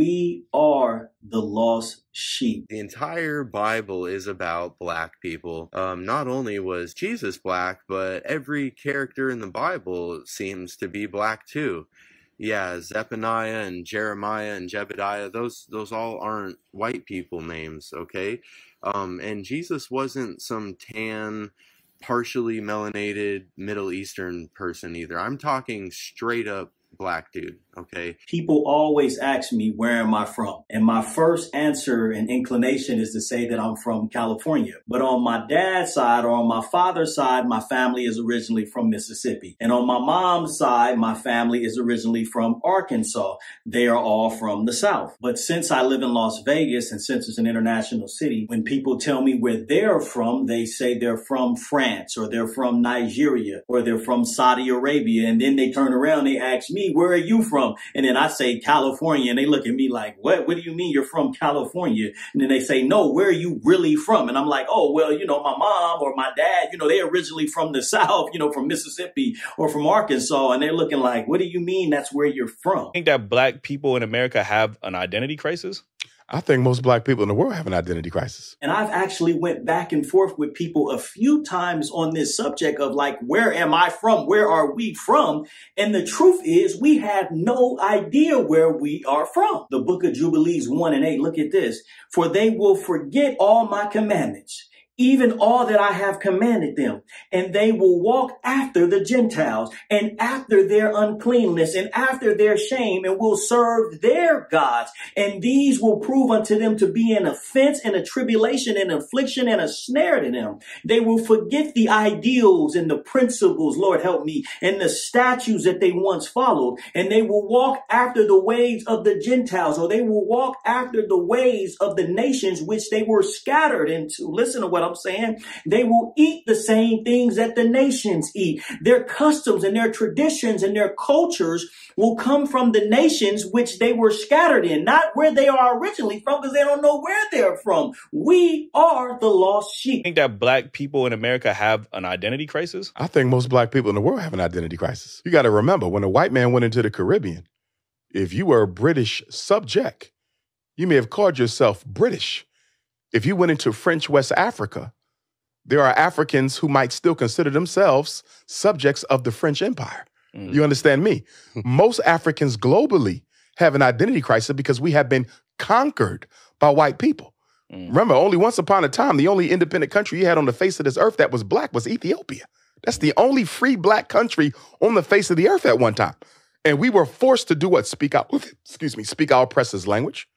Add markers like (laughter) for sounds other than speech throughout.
We are the lost sheep. The entire Bible is about black people. Um, not only was Jesus black, but every character in the Bible seems to be black too. Yeah, Zephaniah and Jeremiah and Jebediah, those those all aren't white people names, okay? Um, and Jesus wasn't some tan, partially melanated Middle Eastern person either. I'm talking straight up black dude. Okay. People always ask me, where am I from? And my first answer and inclination is to say that I'm from California. But on my dad's side or on my father's side, my family is originally from Mississippi. And on my mom's side, my family is originally from Arkansas. They are all from the South. But since I live in Las Vegas and since it's an international city, when people tell me where they're from, they say they're from France or they're from Nigeria or they're from Saudi Arabia. And then they turn around, and they ask me, where are you from? From? And then I say California and they look at me like, what? What do you mean you're from California? And then they say, no, where are you really from? And I'm like, oh, well, you know, my mom or my dad, you know, they're originally from the (laughs) South, you know, from Mississippi or from Arkansas. And they're looking like, what do you mean that's where you're from? I think that black people in America have an identity crisis. I think most black people in the world have an identity crisis. And I've actually went back and forth with people a few times on this subject of like, where am I from? Where are we from? And the truth is we have no idea where we are from. The book of Jubilees 1 and 8, look at this. For they will forget all my commandments even all that I have commanded them. And they will walk after the Gentiles and after their uncleanness and after their shame and will serve their gods. And these will prove unto them to be an offense and a tribulation and affliction and a snare to them. They will forget the ideals and the principles, Lord help me, and the statues that they once followed. And they will walk after the ways of the Gentiles or they will walk after the ways of the nations which they were scattered into. Listen to what I'm I'm saying? They will eat the same things that the nations eat. Their customs and their traditions and their cultures will come from the nations which they were scattered in, not where they are originally from because they don't know where they're from. We are the lost sheep. I think that black people in America have an identity crisis. I think most black people in the world have an identity crisis. You got to remember when a white man went into the Caribbean, if you were a British subject, you may have called yourself British. If you went into French West Africa, there are Africans who might still consider themselves subjects of the French Empire. Mm. You understand me? (laughs) Most Africans globally have an identity crisis because we have been conquered by white people. Mm. Remember, only once upon a time, the only independent country you had on the face of this earth that was black was Ethiopia. That's the only free black country on the face of the earth at one time. And we were forced to do what? Speak out, (laughs) excuse me, speak our oppressor's language,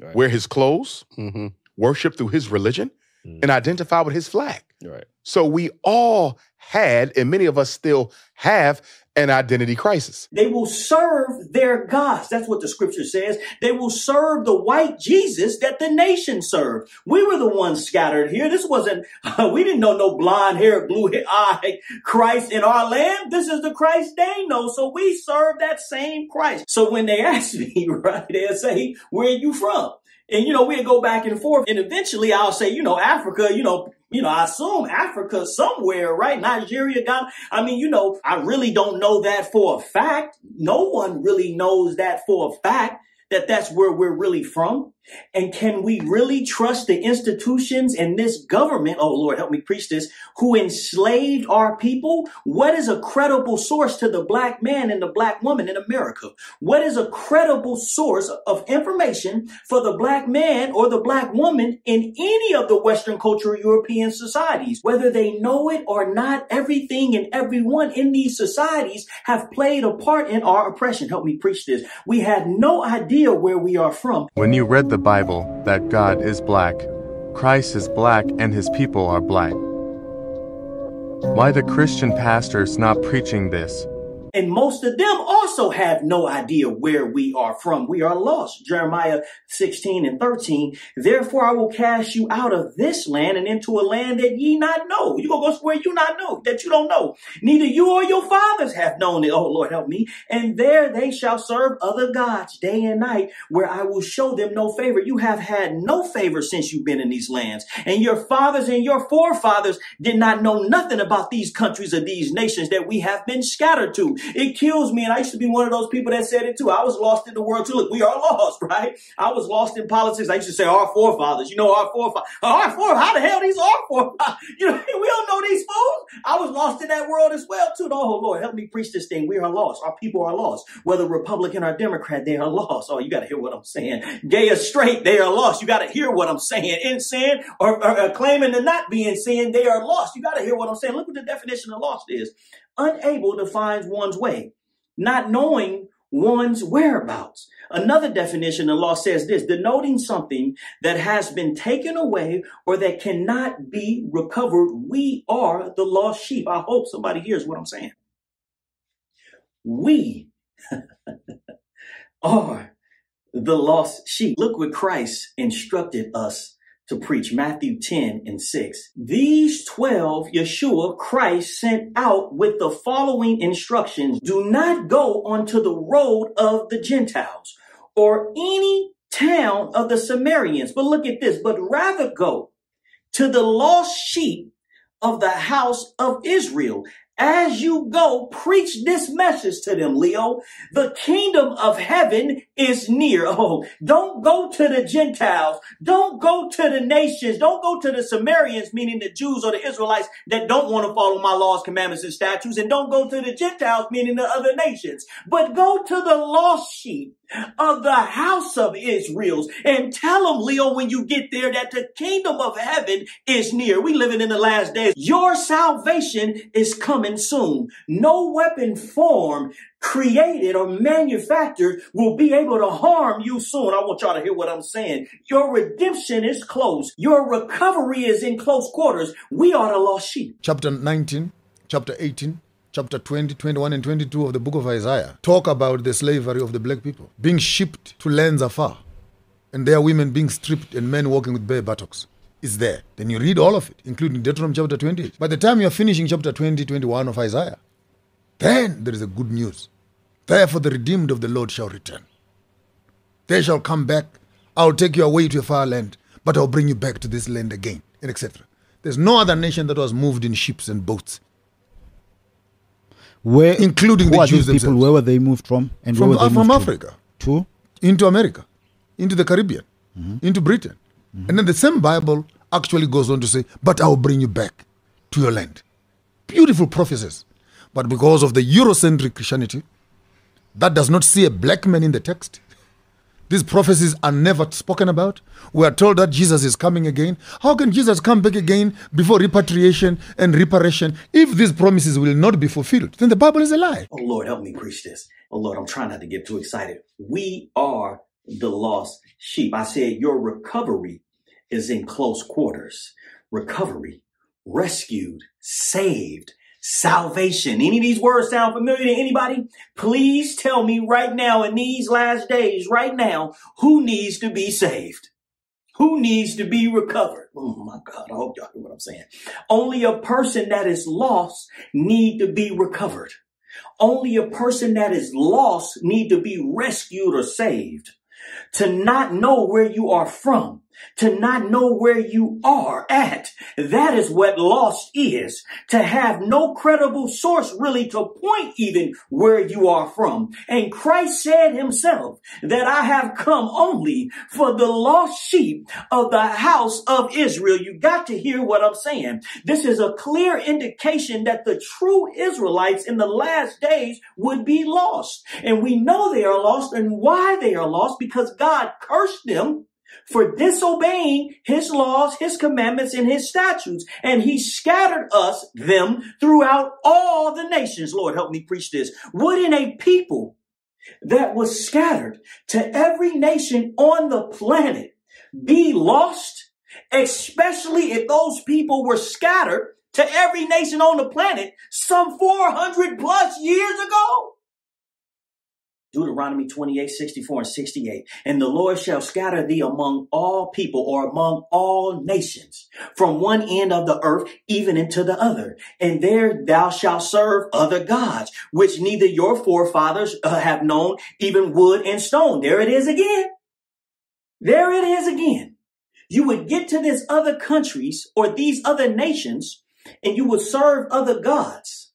right. wear his clothes, mm-hmm worship through his religion, mm. and identify with his flag. Right. So we all had, and many of us still have, an identity crisis. They will serve their gods. That's what the scripture says. They will serve the white Jesus that the nation served. We were the ones scattered here. This wasn't, uh, (laughs) we didn't know no blonde hair, blue eye (laughs) Christ in our land. This is the Christ they know. So we serve that same Christ. So when they (laughs) ask me, right, they'll say, where are you from? And, you know, we'll go back and forth. And eventually I'll say, you know, Africa, you know, you know, I assume Africa somewhere, right? Nigeria, Ghana. I mean, you know, I really don't know that for a fact. No one really knows that for a fact that that's where we're really from? And can we really trust the institutions and this government, oh Lord, help me preach this, who enslaved our people? What is a credible source to the black man and the black woman in America? What is a credible source of information for the black man or the black woman in any of the Western cultural European societies? Whether they know it or not, everything and everyone in these societies have played a part in our oppression. Help me preach this. We have no idea where we are from. When you read the Bible that God is black, Christ is black, and his people are black. Why the Christian pastors not preaching this? And most of them also have no idea where we are from. We are lost. Jeremiah 16 and 13. Therefore I will cast you out of this land and into a land that ye not know. You gonna go somewhere you not know, that you don't know. Neither you or your fathers have known it. Oh Lord, help me. And there they shall serve other gods day and night, where I will show them no favor. You have had no favor since you've been in these lands. And your fathers and your forefathers did not know nothing about these countries or these nations that we have been scattered to. It kills me. And I used to be one of those people that said it too. I was lost in the world too. Look, we are lost, (laughs) right? I was lost in politics. I used to say our forefathers. You know, our forefathers. Our forefathers. How the hell these are forefathers? (laughs) You know, (laughs) we don't know these fools. I was lost in that world as well too. Oh Lord, help me preach this thing. We are lost. Our people are lost. Whether Republican or Democrat, they are lost. Oh, you got to hear what I'm saying. Gay or straight, they are lost. You got to hear what I'm saying. In sin or, or, or claiming to not be in sin, they are lost. You got to hear what I'm saying. Look what the definition of lost is. Unable to find one's way. Not knowing one's whereabouts. Another definition of law says this, denoting something that has been taken away or that cannot be recovered. We are the lost sheep. I hope somebody hears what I'm saying. We (laughs) are the lost sheep. Look what Christ instructed us to preach Matthew 10 and 6. These 12 Yahshua Christ sent out with the following instructions. Do not go onto the road of the Gentiles or any town of the Samaritans. But look at this, but rather go to the lost sheep of the house of Israel. As you go, preach this message to them, Leo. The kingdom of heaven is near. (laughs) Oh, don't go to the Gentiles. Don't go to the nations. Don't go to the Samaritans, meaning the Jews or the Israelites that don't want to follow my laws, commandments, and statutes. And don't go to the Gentiles, meaning the other nations. But go to the lost sheep of the house of Israel's and tell them, Leo, when you get there that the kingdom of heaven is near. We living in the last days. Your salvation is coming soon. No weapon formed, created or manufactured will be able to harm you soon. I want y'all to hear what I'm saying. Your redemption is close. Your recovery is in close quarters. We are the lost sheep. Chapter 19, chapter 18, chapter 20, 21, and 22 of the book of Isaiah talk about the slavery of the black people being shipped to lands afar, and their women being stripped and men walking with bare buttocks. Is there. Then you read all of it, including Deuteronomy chapter 20. By the time you're finishing chapter 20, 21 of Isaiah, then there is a good news. Therefore, the redeemed of the Lord shall return. They shall come back. I'll take you away to a far land, but I'll bring you back to this land again, and etc. There's no other nation that was moved in ships and boats Where, including the Jews these people? Where were they moved from? And from, where were uh, they from moved? Africa To? into America, into the Caribbean, into Britain. And then the same Bible actually goes on to say, But I will bring you back to your land. Beautiful prophecies. But because of the Eurocentric Christianity, that does not see a black man in the text. These prophecies are never spoken about. We are told that Jesus is coming again. How can Jesus come back again before repatriation and reparation if these promises will not be fulfilled? Then the Bible is a lie. Oh Lord, help me preach this. Oh Lord, I'm trying not to get too excited. We are the lost sheep. I said your recovery is in close quarters. Recovery, rescued, saved, salvation. Any of these words sound familiar to anybody? Please tell me right now in these last days, right now, who needs to be saved? Who needs to be recovered? Oh my God, I hope y'all hear what I'm saying. Only a person that is lost need to be recovered. Only a person that is lost need to be rescued or saved. To not know where you are from, to not know where you are at. That is what lost is. To have no credible source really to point even where you are from. And Christ said himself that I have come only for the lost sheep of the house of Israel. You got to hear what I'm saying. This is a clear indication that the true Israelites in the last days would be lost. And we know they are lost and why they are lost because God cursed them for disobeying his laws, his commandments, and his statutes. And he scattered us, them, throughout all the nations. Lord, help me preach this. Wouldn't a people that was scattered to every nation on the planet be lost? Especially if those people were scattered to every nation on the planet some 400 plus years ago? Deuteronomy 28, 64 and 68. And the Lord shall scatter thee among all people or among all nations from one end of the earth even into the other. And there thou shalt serve other gods, which neither your forefathers uh, have known, even wood and stone. There it is again. There it is again. You would get to these other countries or these other nations and you would serve other gods.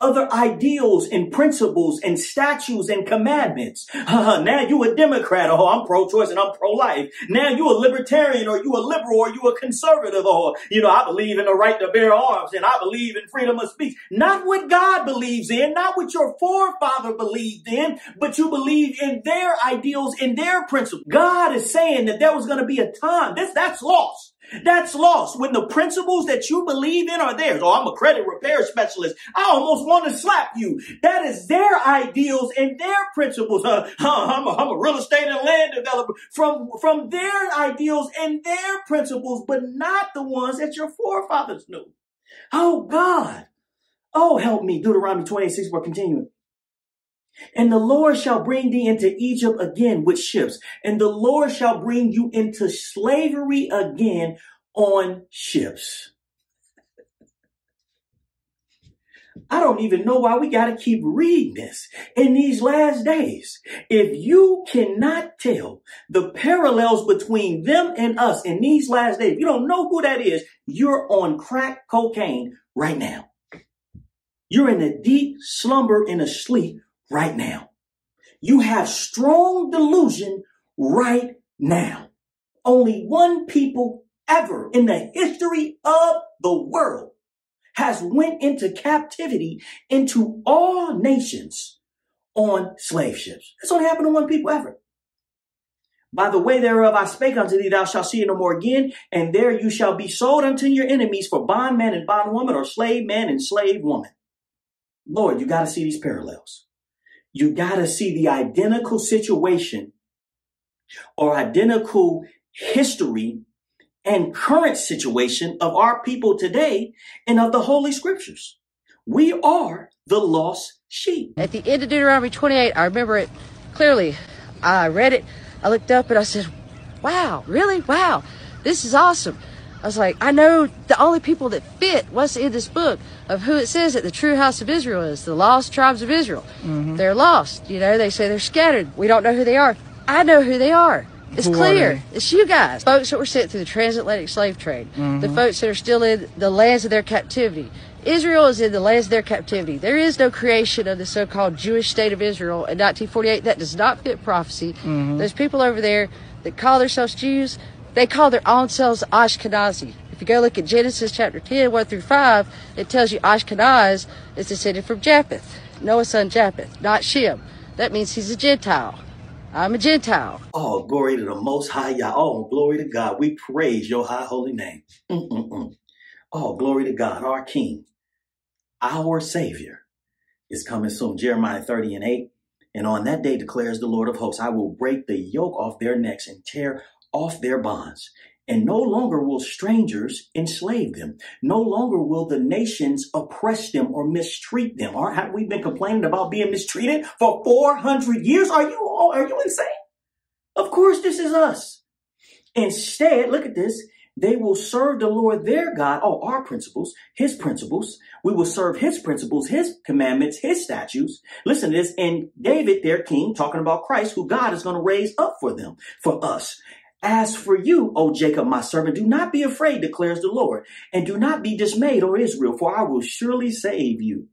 Other ideals and principles and statutes and commandments. (laughs) now you a Democrat, oh, I'm pro-choice and I'm pro-life. Now you a libertarian or you a liberal or you a conservative or, you know, I believe in the right to bear arms and I believe in freedom of speech. Not what God believes in, not what your forefather believed in, but you believe in their ideals, and their principles. God is saying that there was going to be a time, this, that's lost. That's lost when the principles that you believe in are theirs. Oh, I'm a credit repair specialist. I almost want to slap you. That is their ideals and their principles. Uh, I'm, a, I'm a real estate and land developer from, from their ideals and their principles, but not the ones that your forefathers knew. Oh God. Oh, help me. Deuteronomy 26, we're continuing. And the Lord shall bring thee into Egypt again with ships, and the Lord shall bring you into slavery again on ships. (laughs) I don't even know why we got to keep reading this in these last days. If you cannot tell the parallels between them and us in these last days, you don't know who that is, you're on crack cocaine right now. You're in a deep slumber and a sleep right now. You have strong delusion right now. Only one people ever in the history of the world has went into captivity into all nations on slave ships. That's only happened to one people ever. By the way thereof I spake unto thee, thou shalt see it no more again, and there you shall be sold unto your enemies for bondman and bondwoman, or slave man and slave woman. Lord, you got to see these parallels you got to see the identical situation or identical history and current situation of our people today and of the Holy Scriptures. We are the lost sheep. At the end of Deuteronomy 28, I remember it clearly. I read it, I looked up, and I said, Wow, really? Wow, this is awesome. I was like, I know the only people that fit what's in this book of who it says that the true house of Israel is, the lost tribes of Israel. Mm-hmm. They're lost. You know, they say they're scattered. We don't know who they are. I know who they are. It's who clear. It's you guys. Folks that were sent through the transatlantic slave trade. Mm-hmm. The folks that are still in the lands of their captivity. Israel is in the lands of their captivity. There is no creation of the so-called Jewish state of Israel in 1948. That does not fit prophecy. Mm-hmm. There's people over there that call themselves Jews they call their own selves Ashkenazi. If you go look at Genesis chapter 10, 1 through 5, it tells you Ashkenaz is descended from Japheth, Noah's son Japheth, not Shem. That means he's a Gentile. I'm a Gentile. Oh, glory to the Most High Yah. Oh, glory to God. We praise your high holy name. Mm-mm-mm. Oh, glory to God, our King, our Savior is coming soon. Jeremiah 30 and 8. And on that day declares the Lord of hosts, I will break the yoke off their necks and tear off their bonds. And no longer will strangers enslave them. No longer will the nations oppress them or mistreat them. Or have we been complaining about being mistreated for 400 years? Are you all, are you insane? Of course, this is us. Instead, look at this. They will serve the Lord their God, all our principles, his principles. We will serve his principles, his commandments, his statutes. Listen to this. And David, their king, talking about Christ, who God is going to raise up for them, for us. As for you, O Jacob, my servant, do not be afraid, declares the Lord, and do not be dismayed, O Israel, for I will surely save you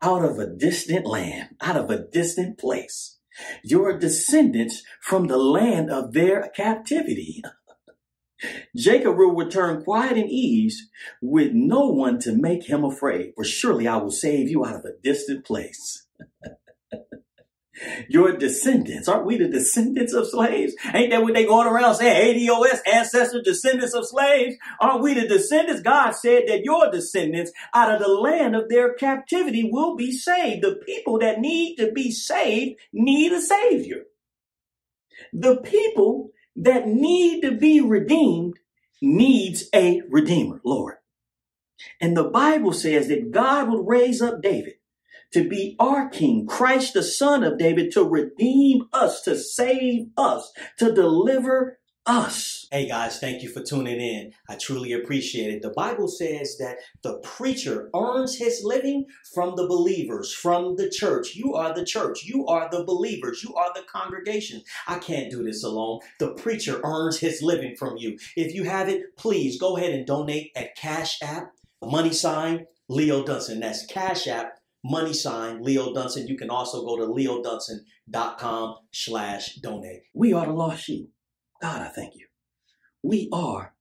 out of a distant land, out of a distant place. Your descendants from the land of their captivity. (laughs) Jacob will return quiet and ease with no one to make him afraid, for surely I will save you out of a distant place. Your descendants. Aren't we the descendants of slaves? Ain't that what they going around saying? ADOS, ancestor, descendants of slaves. Aren't we the descendants? God said that your descendants out of the land of their captivity will be saved. The people that need to be saved need a savior. The people that need to be redeemed needs a redeemer, Lord. And the Bible says that God will raise up David to be our King, Christ, the Son of David, to redeem us, to save us, to deliver us. Hey guys, thank you for tuning in. I truly appreciate it. The Bible says that the preacher earns his living from the believers, from the church. You are the church. You are the believers. You are the congregation. I can't do this alone. The preacher earns his living from you. If you have it, please go ahead and donate at Cash App, money sign, Leo Dunson. That's Cash App, money sign, Leo Dunson. You can also go to leodunson.com slash donate. We are the lost sheep. God, I thank you. We are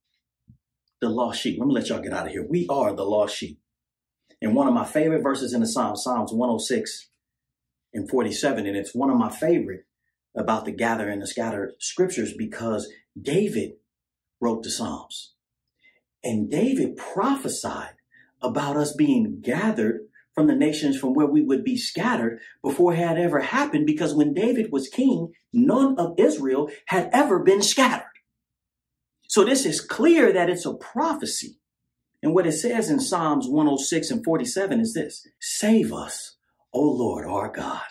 the lost sheep. Let me let y'all get out of here. We are the lost sheep. And one of my favorite verses in the Psalms, Psalms 106 and 47, and it's one of my favorite about the gather and the scattered scriptures because David wrote the Psalms. And David prophesied about us being gathered from the nations from where we would be scattered before it had ever happened because when David was king, none of Israel had ever been scattered. So this is clear that it's a prophecy. And what it says in Psalms 106 and 47 is this Save us, O Lord our God,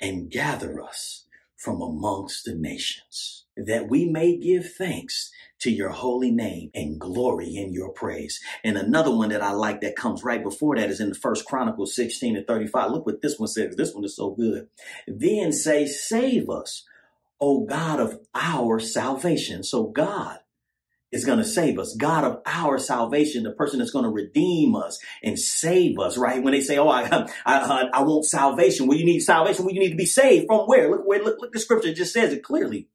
and gather us from amongst the nations, that we may give thanks to your holy name and glory in your praise. And another one that I like that comes right before that is in the first Chronicles 16 and 35. Look what this one says. This one is so good. Then say, save us, O God of our salvation. So God is going to save us. God of our salvation, the person that's going to redeem us and save us, right? When they say, Oh, I, I, I, want salvation. Well, you need salvation. Well, you need to be saved from where? Look where, look, look, the scripture just says it clearly.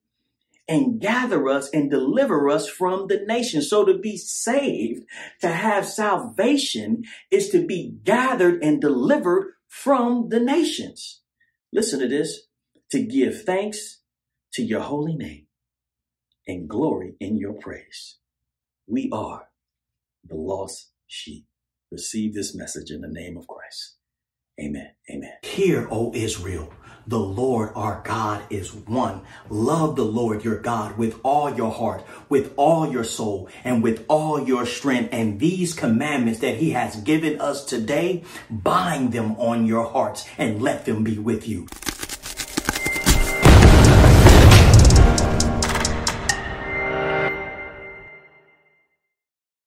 And gather us and deliver us from the nation. So to be saved, to have salvation is to be gathered and delivered from the nations. Listen to this, to give thanks to your holy name and glory in your praise. We are the lost sheep. Receive this message in the name of Christ. Amen. Amen. Hear, O Israel, the Lord our God is one. Love the Lord your God with all your heart, with all your soul, and with all your strength. And these commandments that he has given us today, bind them on your hearts and let them be with you.